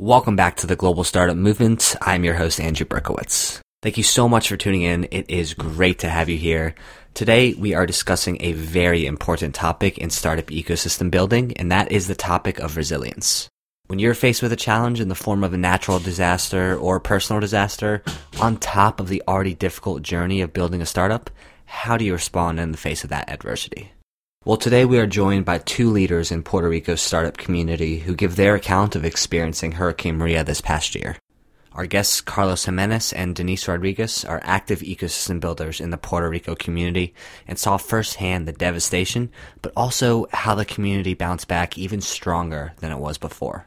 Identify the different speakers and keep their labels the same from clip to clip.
Speaker 1: Welcome back to the Global Startup Movement. I'm your host, Andrew Berkowitz. Thank you so much for tuning in. It is great to have you here. Today, we are discussing a very important topic in startup ecosystem building, and that is the topic of resilience. When you're faced with a challenge in the form of a natural disaster or personal disaster, on top of the already difficult journey of building a startup, how do you respond in the face of that adversity? Well, today we are joined by two leaders in Puerto Rico's startup community who give their account of experiencing Hurricane Maria this past year. Our guests, Carlos Jimenez and Denisse Rodriguez, are active ecosystem builders in the Puerto Rico community and saw firsthand the devastation, but also how the community bounced back even stronger than it was before.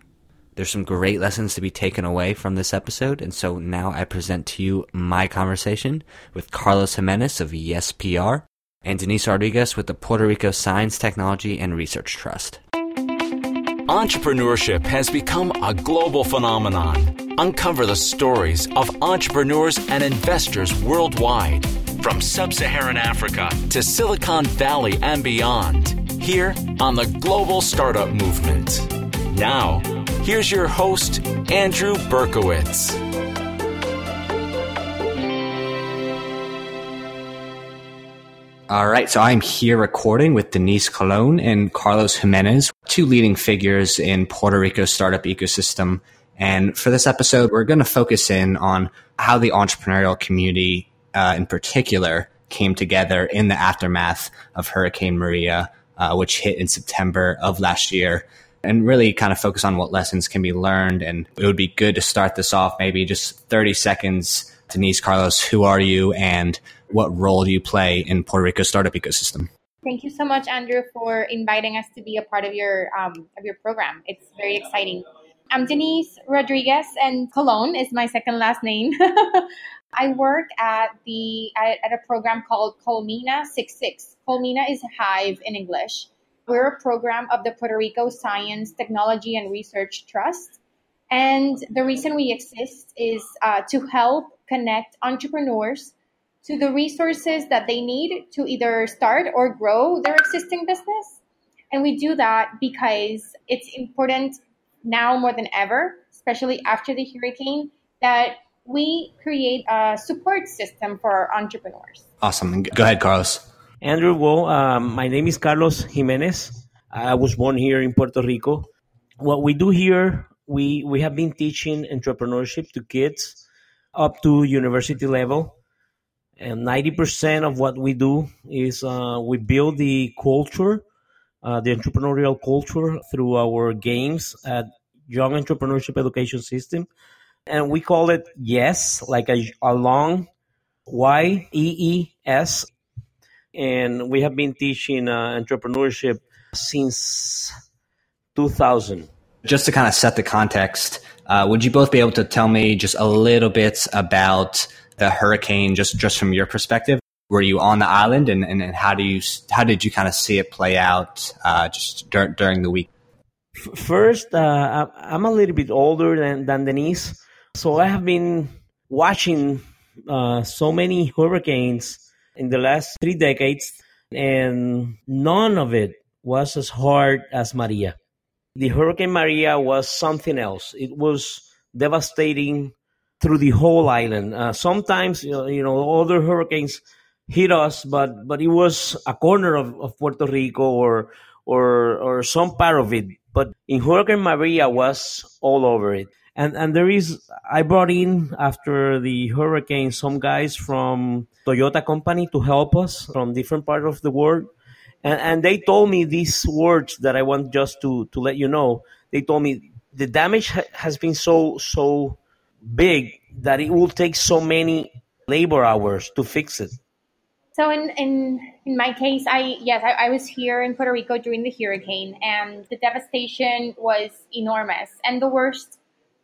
Speaker 1: There's some great lessons to be taken away from this episode, and so now I present to you my conversation with Carlos Jimenez of YEES PR and Denisse Rodriguez with the Puerto Rico Science, Technology, and Research Trust.
Speaker 2: Entrepreneurship has become a global phenomenon. Uncover the stories of entrepreneurs and investors worldwide, from sub Saharan Africa to Silicon Valley and beyond, here on the Global Startup Movement. Now, here's your host, Andrew Berkowitz.
Speaker 1: All right, so I'm here recording with Denisse Colon and Carlos Jimenez, two leading figures in Puerto Rico's startup ecosystem. And for this episode, we're going to focus in on how the entrepreneurial community uh, in particular came together in the aftermath of Hurricane Maria, uh, which hit in September of last year. And really kind of focus on what lessons can be learned. And it would be good to start this off maybe just 30 seconds. Denisse, Carlos, who are you and what role do you play in Puerto Rico's startup ecosystem?
Speaker 3: Thank you so much, Andrew, for inviting us to be a part of your um, of your program. It's very exciting. I'm Denisse Rodriguez, and Colon is my second last name. I work at the at, a program called Colmena 66. Colmena is Hive in English. We're a program of the Puerto Rico Science, Technology, and Research Trust. And the reason we exist is uh, to help connect entrepreneurs to the resources that they need to either start or grow their existing business. And we do that because it's important now more than ever, especially after the hurricane, that we create a support system for our entrepreneurs.
Speaker 1: Awesome. Go ahead, Carlos.
Speaker 4: Andrew, well, um, my name is Carlos Jimenez. I was born here in Puerto Rico. What we do here, we, we have been teaching entrepreneurship to kids up to university level and 90% of what we do is uh, we build the culture, uh, the entrepreneurial culture through our games at Young Entrepreneurship Education System. And we call it YES, like a, a long Y E E S. And we have been teaching uh, entrepreneurship since 2000.
Speaker 1: Just to kind of set the context, uh, would you both be able to tell me just a little bit about the hurricane just just from your perspective? Were you on the island, and, and, and how do you how did you kind of see it play out uh, just dur- during the week?
Speaker 4: First, uh, I'm a little bit older than, than Denisse, so I have been watching uh, so many hurricanes in the last three decades, and none of it was as hard as Maria. The Hurricane Maria was something else. It was devastating through the whole island. Uh, sometimes, you know, you know, other hurricanes hit us, but but it was a corner of, of Puerto Rico or or or some part of it. But in Hurricane Maria was all over it. And and there is I brought in after the hurricane some guys from Toyota company to help us from different part of the world. And and they told me these words that I want just to to let you know. They told me the damage ha- has been so so big that it will take so many labor hours to fix it.
Speaker 3: So in in in my case, I yes, I, I, was here in Puerto Rico during the hurricane, and the devastation was enormous. And the worst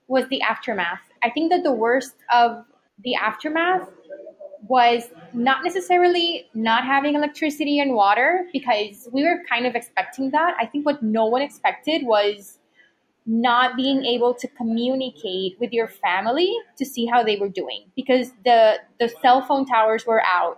Speaker 3: was the aftermath. I think that the worst of the aftermath was not necessarily not having electricity and water because we were kind of expecting that. I think what no one expected was not being able to communicate with your family to see how they were doing because the the cell phone towers were out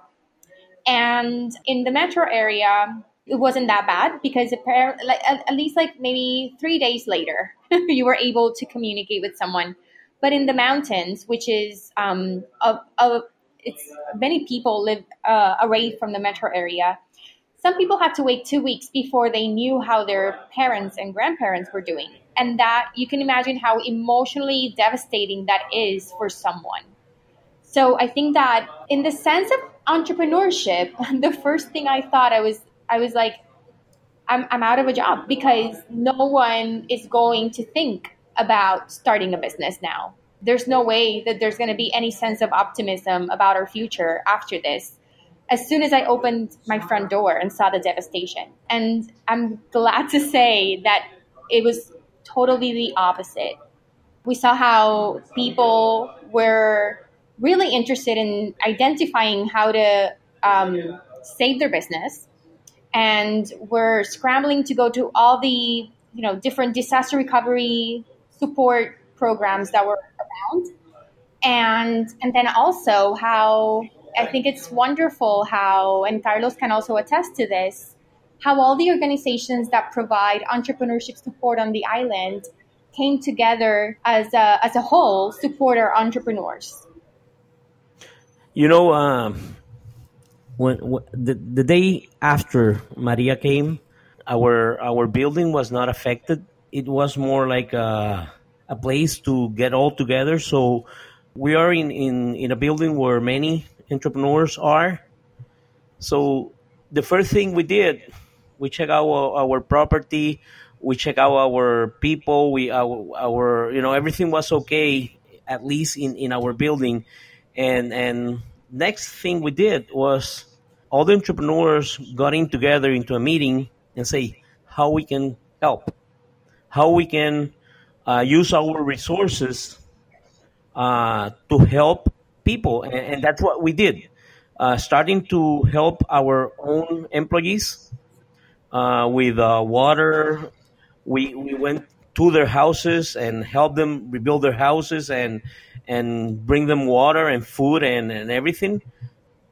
Speaker 3: and in the metro area it wasn't that bad because apparently like at, at least like maybe three days later you were able to communicate with someone. But in the mountains, which is um, a, a, it's many people live uh, away from the metro area. Some people had to wait two weeks before they knew how their parents and grandparents were doing, and that you can imagine how emotionally devastating that is for someone. So I think that in the sense of entrepreneurship, the first thing I thought I was I was like, I'm I'm out of a job because no one is going to think about starting a business now. There's no way that there's going to be any sense of optimism about our future after this. As soon as I opened my front door and saw the devastation. And I'm glad to say that it was totally the opposite. We saw how people were really interested in identifying how to um, save their business and we're scrambling to go to all the you know different disaster recovery support programs that were around and and then also how i think it's wonderful how and carlos can also attest to this how all the organizations that provide entrepreneurship support on the island came together as a, as a whole support our entrepreneurs
Speaker 4: you know, um, when, when the, the day after Maria came, our our building was not affected. It was more like a, a place to get all together. So we are in, in, in a building where many entrepreneurs are. So the first thing we did, we check out our, our property, we check out our people, we our, our you know everything was okay at least in, in our building and and next thing we did was all the entrepreneurs got in together into a meeting and say how we can help, how we can uh, use our resources uh, to help people, and, and, that's what we did. Uh, starting to help our own employees uh, with uh, water, we we went to their houses and helped them rebuild their houses and and bring them water and food and, and everything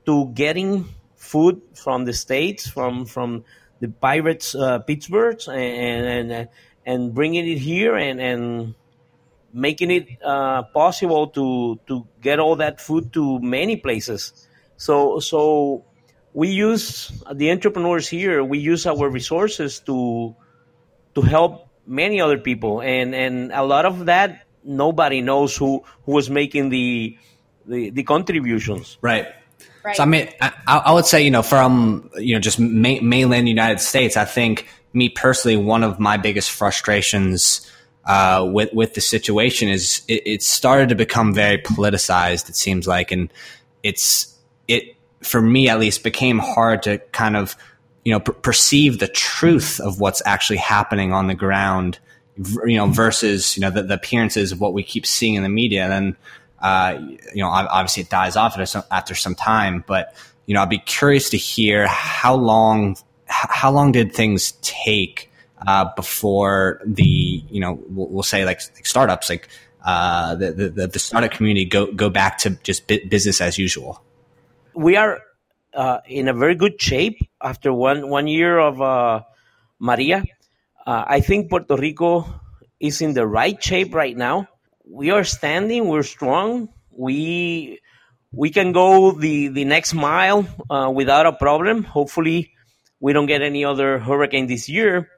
Speaker 4: to getting food from the states from from the pirates uh, and and and bringing it here and and making it uh, possible to to get all that food to many places. So so we use the entrepreneurs here we use our resources to to help many other people and and a lot of that nobody knows who who was making the the, the contributions.
Speaker 1: Right. Right. So I mean, I, I, would say you know from you know just ma- mainland United States, I think me personally, one of my biggest frustrations uh, with with the situation is it, it, started to become very politicized. It seems like, and it's it for me at least became hard to kind of you know per- perceive the truth of what's actually happening on the ground you know, versus, you know, the, the appearances of what we keep seeing in the media. And then, uh, you know, obviously it dies off after some, time, but, you know, I'd be curious to hear how long, how long did things take, uh, before the, you know, we'll, we'll say like, like, startups, like, uh, the, the, the startup community go, go back to just business as usual?
Speaker 4: We are, uh, in a very good shape after one, one year of, uh, Maria uh, I think Puerto Rico is in the right shape right now. We are standing. We're strong. We we can go the the next mile uh, without a problem. Hopefully, we don't get any other hurricane this year.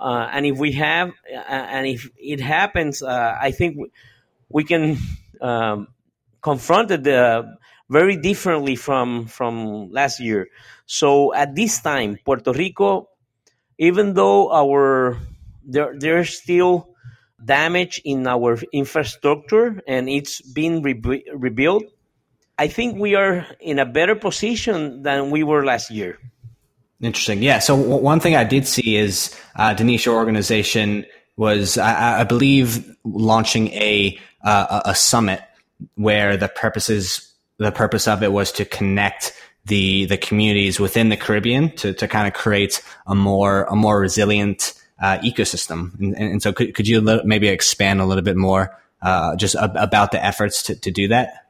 Speaker 4: Uh, and if we have, uh, and if it happens, I think we, we can um, confront uh, very differently from from last year. So at this time, Puerto Rico even though our there there's still damage in our infrastructure and it's been re- rebuilt, I think we are in a better position than we were last year.
Speaker 1: Interesting. Yeah. So w- one thing I did see is uh, Denisse, your organization was, I, I believe, launching a uh, a summit where the purposes the purpose of it was to connect the the communities within the Caribbean to, to kind of create a more a more resilient uh, ecosystem. And, and, so, could, could you maybe expand a little bit more uh, just ab- about the efforts to, to do that?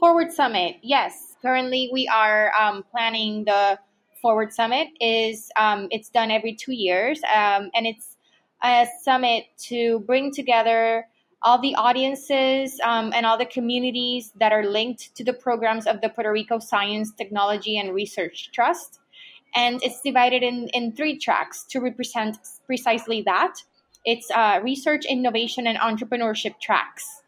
Speaker 3: Forward Summit, yes. Currently, we are um, planning the Forward Summit. is um, It's done every two years, um, and it's a summit to bring together all the audiences um, and all the communities that are linked to the programs of the Puerto Rico Science, Technology, and Research Trust. And it's divided in, in three tracks to represent precisely that. It's uh, research, innovation, and entrepreneurship tracks.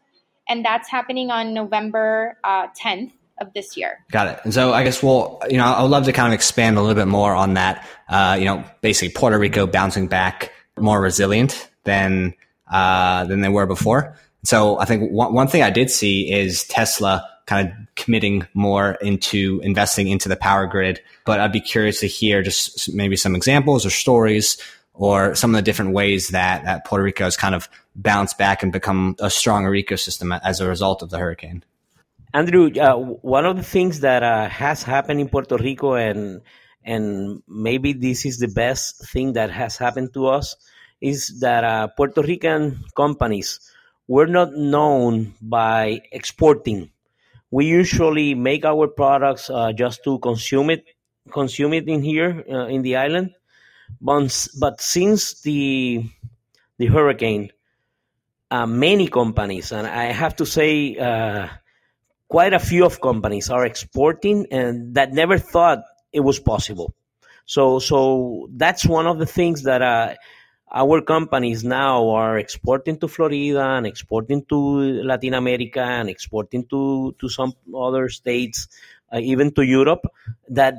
Speaker 3: And that's happening on November uh, 10th of this year.
Speaker 1: Got it. And so I guess we'll, you know, I would love to kind of expand a little bit more on that. Uh, you know, basically Puerto Rico bouncing back more resilient than uh, than they were before. So I think one, one thing I did see is Tesla kind of committing more into investing into the power grid. But I'd be curious to hear just maybe some examples or stories or some of the different ways that, that Puerto Rico has kind of bounced back and become a stronger ecosystem as a result of the hurricane.
Speaker 4: Andrew, uh, one of the things that uh, has happened in Puerto Rico, and and maybe this is the best thing that has happened to us, is that uh, Puerto Rican companies were not known by exporting. We usually make our products uh, just to consume it, consume it in here uh, in the island. But, but since the the hurricane, uh, many companies, and I have to say, uh, quite a few of companies are exporting, and that never thought it was possible. So, so that's one of the things that uh, our companies now are exporting to Florida and exporting to Latin America and exporting to, to some other states, uh, even to Europe. That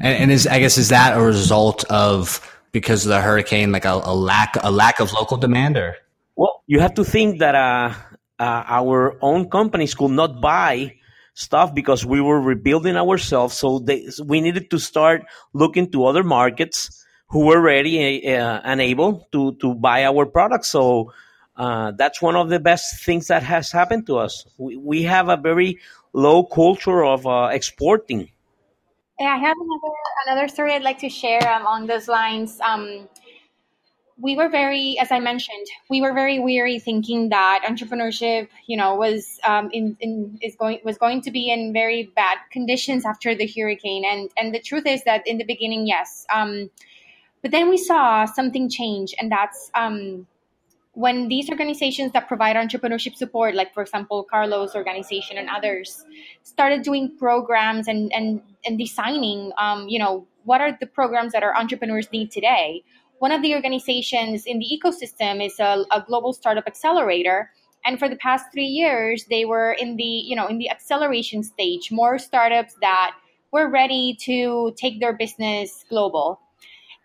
Speaker 1: and, and, is I guess is that a result of because of the hurricane, like a, a lack a lack of local demand, or
Speaker 4: well, you have to think that uh, uh, our own companies could not buy stuff because we were rebuilding ourselves, so they, we needed to start looking to other markets who were ready uh, and able to to buy our products. So uh, that's one of the best things that has happened to us. We, we have a very low culture of uh, exporting.
Speaker 3: Yeah, I have another another story I'd like to share um, along those lines. Um, we were very, as I mentioned, we were very weary, thinking that entrepreneurship, you know, was um, in, in is going was going to be in very bad conditions after the hurricane. And and the truth is that in the beginning, yes, um, but then we saw something change, and that's um, when these organizations that provide entrepreneurship support, like for example, Carlos' organization and others, started doing programs and and and designing, um, you know, what are the programs that our entrepreneurs need today. One of the organizations in the ecosystem is a, a global startup accelerator, and for the past three years, they were in the you know in the acceleration stage. More startups that were ready to take their business global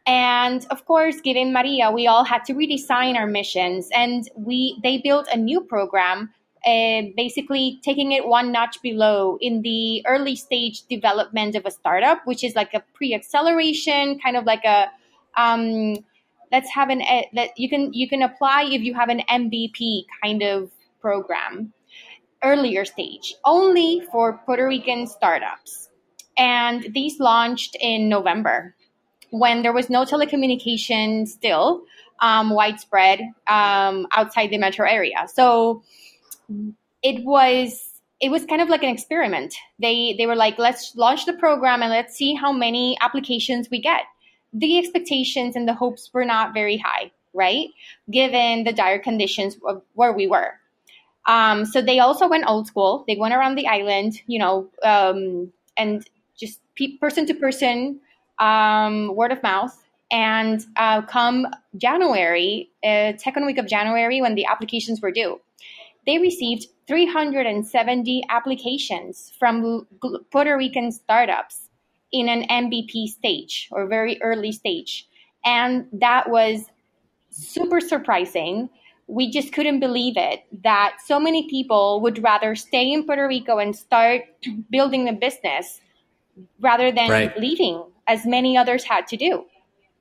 Speaker 3: and of course given maria we all had to redesign our missions. And we they built a new program uh, basically taking it one notch below in the early stage development of a startup which is like a pre-acceleration kind of like a um, let's have an uh, that you can you can apply if you have an mvp kind of program earlier stage only for puerto rican startups. And these launched in november when there was no telecommunication still um, widespread um, outside the metro area. So it was it was kind of like an experiment. They they were like, let's launch the program and let's see how many applications we get. The expectations and the hopes were not very high, right? Given the dire conditions of where we were. Um, so they also went old school. They went around the island, you know, um, and just pe- person to person um, word of mouth. And uh, come January, uh, second week of January, when the applications were due, they received 370 applications from Puerto Rican startups in an MVP stage or very early stage. And that was super surprising. We just couldn't believe it that so many people would rather stay in Puerto Rico and start building a business rather than right. leaving as many others had to do.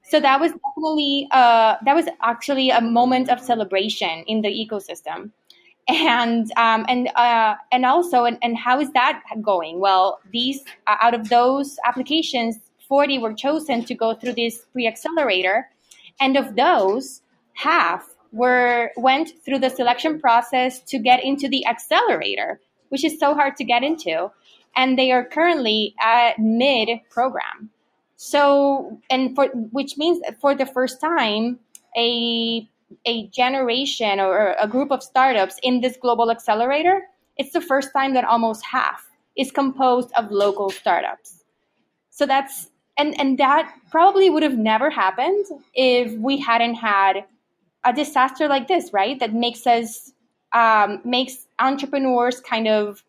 Speaker 3: So that was definitely uh, that was actually a moment of celebration in the ecosystem, and um, and uh, and also and, and how is that going? Well, these uh, out of those applications, forty were chosen to go through this pre-accelerator, and of those, half were went through the selection process to get into the accelerator, which is so hard to get into, and they are currently at mid program. So, and for which means for the first time, a a generation or a group of startups in this global accelerator, it's the first time that almost half is composed of local startups. So that's and and that probably would have never happened if we hadn't had a disaster like this, right? That makes us um, makes entrepreneurs kind of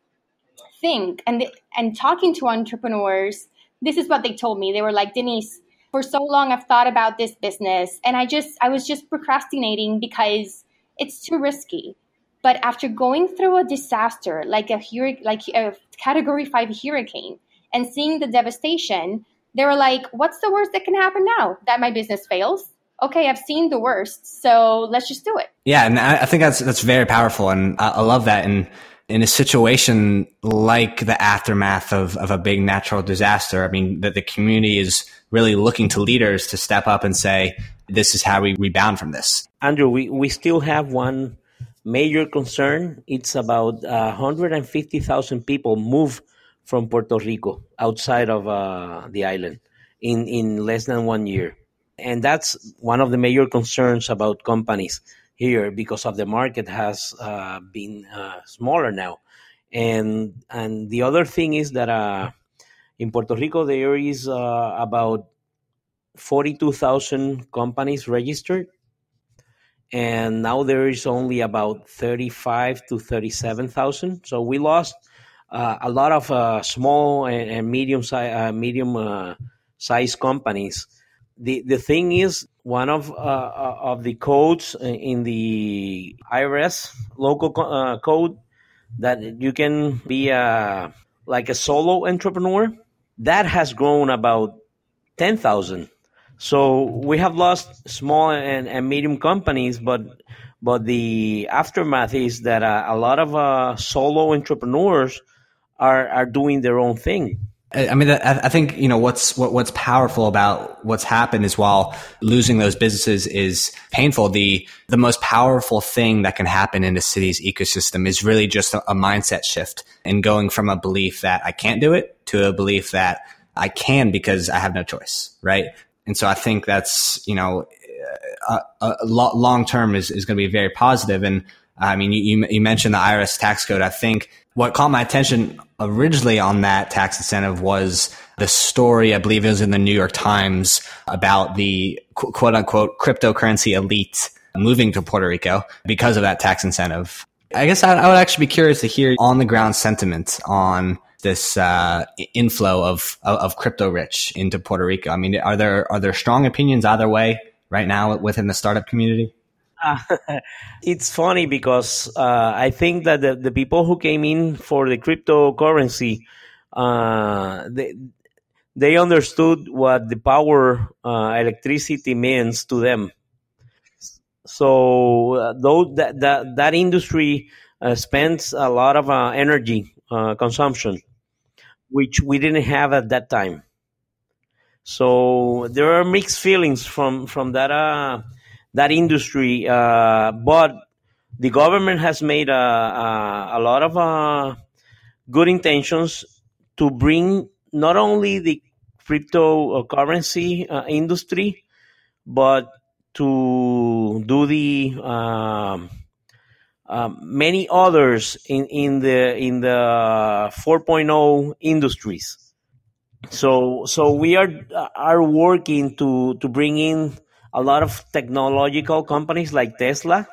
Speaker 3: think and and talking to entrepreneurs. This is what they told me. They were like, Denisse, for so long I've thought about this business, and I just I was just procrastinating because it's too risky. But after going through a disaster like a like a Category Five hurricane and seeing the devastation, they were like, "What's the worst that can happen now? That my business fails." okay, I've seen the worst, so let's just do it.
Speaker 1: Yeah, and I, think that's that's very powerful, and I, I love that. And in a situation like the aftermath of, of a big natural disaster, I mean, that the community is really looking to leaders to step up and say, this is how we rebound from this.
Speaker 4: Andrew, we, we still have one major concern. It's about uh, 150,000 people move from Puerto Rico outside of uh, the island in, in less than one year. And that's one of the major concerns about companies here because of the market has uh, been uh, smaller now. And and the other thing is that uh, in Puerto Rico there is uh, about forty two thousand companies registered, and now there is only about thirty five to thirty seven thousand. So we lost uh, a lot of uh, small and, and medium size medium size companies the the thing is one of uh, uh of the codes in the IRS local uh, code that you can be a like a solo entrepreneur that has grown about 10,000 so we have lost small and, and medium companies but but the aftermath is that uh, a lot of uh, solo entrepreneurs are are doing their own thing
Speaker 1: I mean, I think you know what's what, what's powerful about what's happened is while losing those businesses is painful, the the most powerful thing that can happen in a city's ecosystem is really just a, a mindset shift and going from a belief that I can't do it to a belief that I can because I have no choice, right? And so I think that's you know, uh, a, a long term is is going to be very positive. And I mean, you you mentioned the IRS tax code. I think what caught my attention originally on that tax incentive was the story, I believe it was in the New York Times about the quote unquote cryptocurrency elite moving to Puerto Rico because of that tax incentive. I guess I, I would actually be curious to hear on the ground sentiment on this uh, inflow of, of, of crypto rich into Puerto Rico. I mean, are there are there strong opinions either way right now within the startup community?
Speaker 4: it's funny because uh, I think that the, the people who came in for the cryptocurrency, uh, they, they understood what the power uh, electricity means to them. So uh, though that, that, that industry uh, spends a lot of uh, energy consumption, which we didn't have at that time. So there are mixed feelings from from that that industry. Uh, but the government has made a, a, a lot of uh, good intentions to bring not only the cryptocurrency uh, industry, but to do the um, uh, many others in, in the in the 4.0 industries. So so we are are working to to bring in a lot of technological companies like Tesla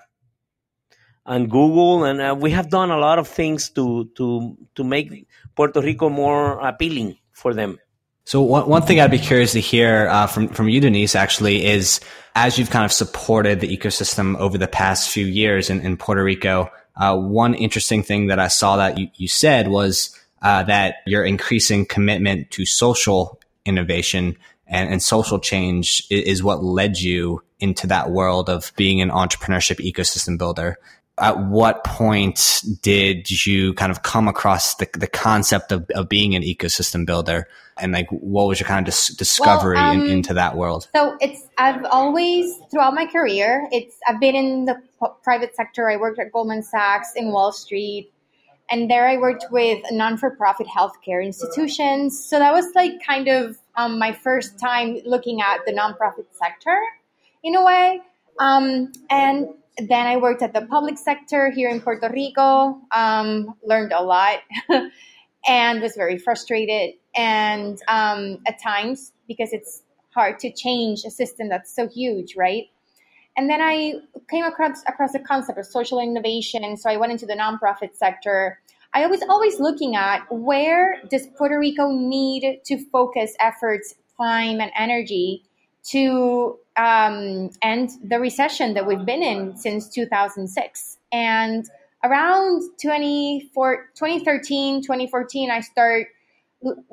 Speaker 4: and Google, and uh, we have done a lot of things to to to make Puerto Rico more appealing for them.
Speaker 1: So one, one thing I'd be curious to hear uh, from from you, Denisse, actually, is as you've kind of supported the ecosystem over the past few years in, in Puerto Rico. Uh, one interesting thing that I saw that you, you said was uh, that your increasing commitment to social innovation and, and social change is, is what led you into that world of being an entrepreneurship ecosystem builder. At what point did you kind of come across the, the concept of, of being an ecosystem builder? And like what was your kind of dis- discovery well, um, in, into that world?
Speaker 3: so it's i've always throughout my career it's i've been in the private sector. I worked at goldman sachs in wall street and there I worked with non-for-profit healthcare institutions. So that was like kind of um, my first time looking at the nonprofit sector in a way. Um, and then I worked at the public sector here in Puerto Rico, um, learned a lot, and was very frustrated. And um, at times, because it's hard to change a system that's so huge, right? And then I came across across the concept of social innovation, so I went into the nonprofit sector. I was always looking at where does Puerto Rico need to focus efforts, time, and energy to um, end the recession that we've been in since 2006. And around 2013, 2014, I start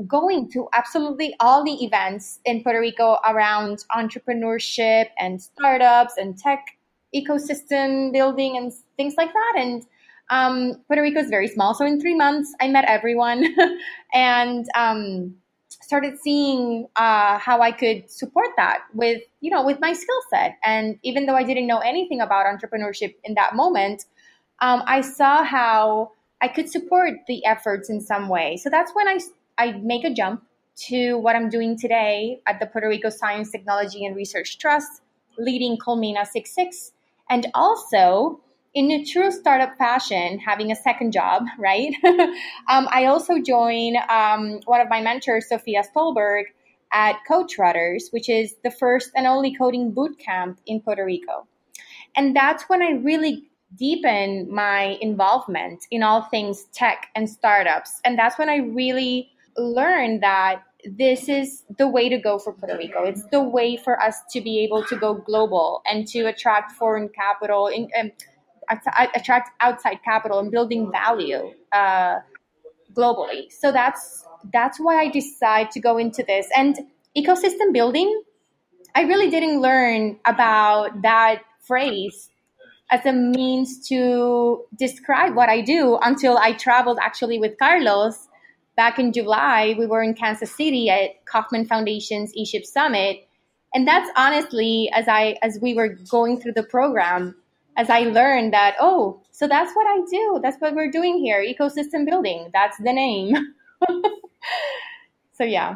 Speaker 3: going to absolutely all the events in Puerto Rico around entrepreneurship and startups and tech ecosystem building and things like that. And um, Puerto Rico is very small. So in three months, I met everyone and um, started seeing uh, how I could support that with, you know, with my skill set. And even though I didn't know anything about entrepreneurship in that moment, um, I saw how I could support the efforts in some way. So that's when I I make a jump to what I'm doing today at the Puerto Rico Science, Technology, and Research Trust, leading Colmena 66, and also in a true startup fashion, having a second job, right? um, I also join um, one of my mentors, Sophia Stolberg, at Codetrotters, which is the first and only coding boot camp in Puerto Rico. And that's when I really deepen my involvement in all things tech and startups. And that's when I really learned that this is the way to go for Puerto Rico. It's the way for us to be able to go global and to attract foreign capital, in, um, attract outside capital, and building value uh, globally. So that's that's why I decided to go into this and ecosystem building. I really didn't learn about that phrase as a means to describe what I do until I traveled actually with Carlos back in July, we were in Kansas City at Kauffman Foundation's eShip Summit. And that's honestly, as I as we were going through the program, as I learned that, oh, so that's what I do. That's what we're doing here. Ecosystem building. That's the name. so yeah.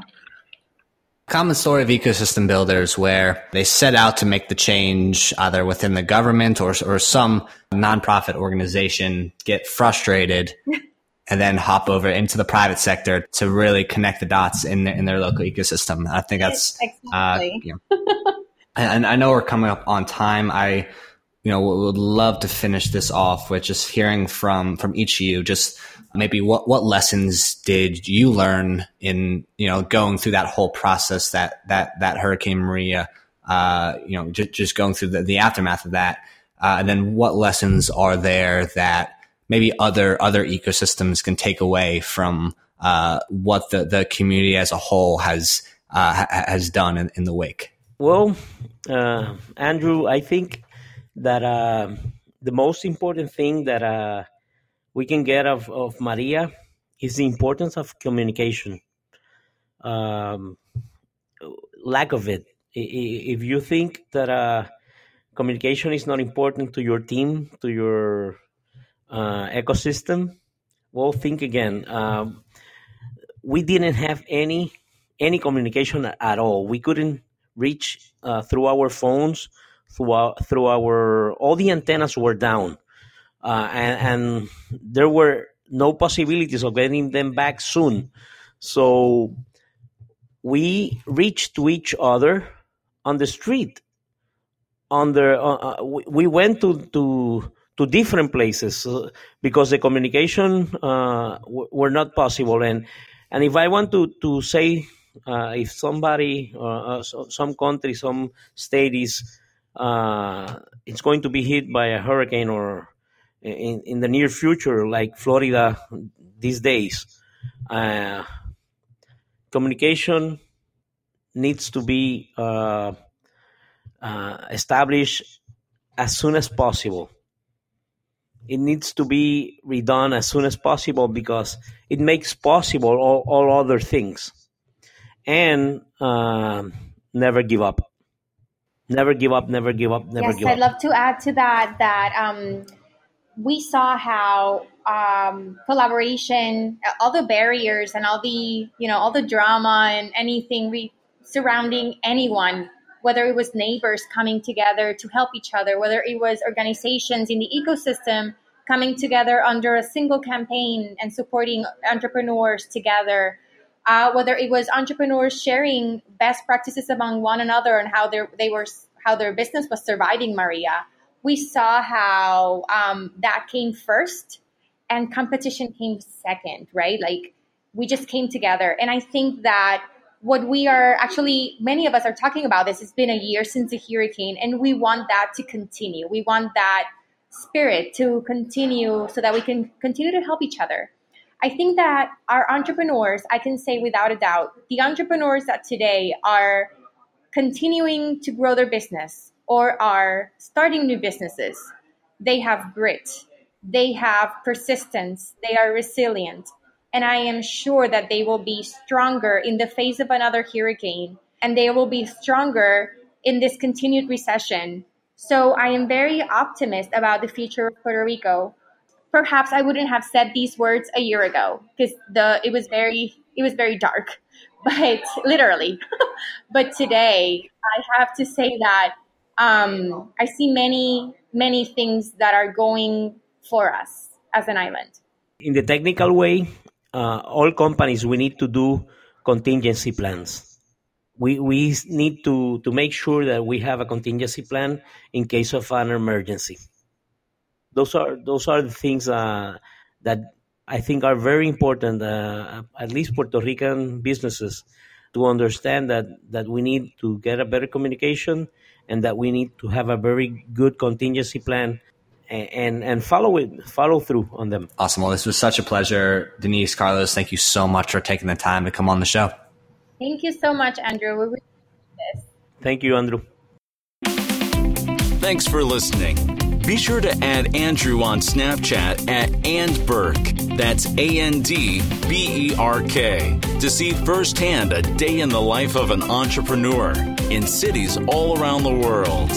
Speaker 1: Common story of ecosystem builders where they set out to make the change either within the government or, or some nonprofit organization get frustrated and then hop over into the private sector to really connect the dots in their, in their local ecosystem. I think that's uh, exactly. uh, you know, and I know we're coming up on time. I you know would love to finish this off with just hearing from from each of you just maybe what what lessons did you learn in you know going through that whole process that that that hurricane maria uh you know just, just going through the, the aftermath of that uh, and then what lessons are there that maybe other other ecosystems can take away from uh, what the, the community as a whole has uh, ha- has done in, in, the wake?
Speaker 4: Well, uh, Andrew, I think that uh, the most important thing that uh, we can get of, of Maria is the importance of communication. Um, lack of it. If you think that uh, communication is not important to your team, to your uh, ecosystem, well, think again. Um, we didn't have any any communication at all. We couldn't reach uh, through our phones, through our, through our all the antennas were down, uh, and, and there were no possibilities of getting them back soon. So we reached to each other on the street. On the uh, uh we went to to to different places uh, because the communication uh, w- were not possible. And and if I want to to say uh, if somebody, uh, uh, some country, some state is uh, it's going to be hit by a hurricane or in in the near future, like Florida these days, communication needs to be established as soon as possible it needs to be redone as soon as possible because it makes possible all, all other things. And uh, never give up. Never give up never give up never
Speaker 3: yes,
Speaker 4: give
Speaker 3: i'd
Speaker 4: up
Speaker 3: love to add to that that um, we saw how um, collaboration all the barriers and all the you know all the drama and anything re- surrounding anyone whether it was neighbors coming together to help each other, whether it was organizations in the ecosystem coming together under a single campaign and supporting entrepreneurs together, uh, whether it was entrepreneurs sharing best practices among one another and how they were how their business was surviving Maria. We saw how um, that came first and competition came second, right? Like we just came together. And I think that what we are actually, many of us are talking about this. It's been a year since the hurricane, and we want that to continue. We want that spirit to continue so that we can continue to help each other. I think that our entrepreneurs, I can say without a doubt, the entrepreneurs that today are continuing to grow their business or are starting new businesses, they have grit, they have persistence, they are resilient, and I am sure that they will be stronger in the face of another hurricane and they will be stronger in this continued recession. So I am very optimistic about the future of Puerto Rico. Perhaps I wouldn't have said these words a year ago because the it was very it was very dark, but literally. but today I have to say that um, I see many many things that are going for us as an island.
Speaker 4: In the technical way, uh, all companies we need to do contingency plans. We we need to to make sure that we have a contingency plan in case of an emergency. Those are those are the things uh, that I think are very important. Uh, at least Puerto Rican businesses to understand that that we need to get a better communication and that we need to have a very good contingency plan and and follow it follow through on them.
Speaker 1: Awesome. Well this was such a pleasure. Denisse carlos thank you so much for taking the time to come on the show.
Speaker 3: Thank you so much andrew. We really
Speaker 4: this. thank you andrew.
Speaker 2: Thanks for listening. Be sure to add andrew on snapchat at and andberk that's a-n-d-b-e-r-k to see firsthand a day in the life of an entrepreneur in cities all around the world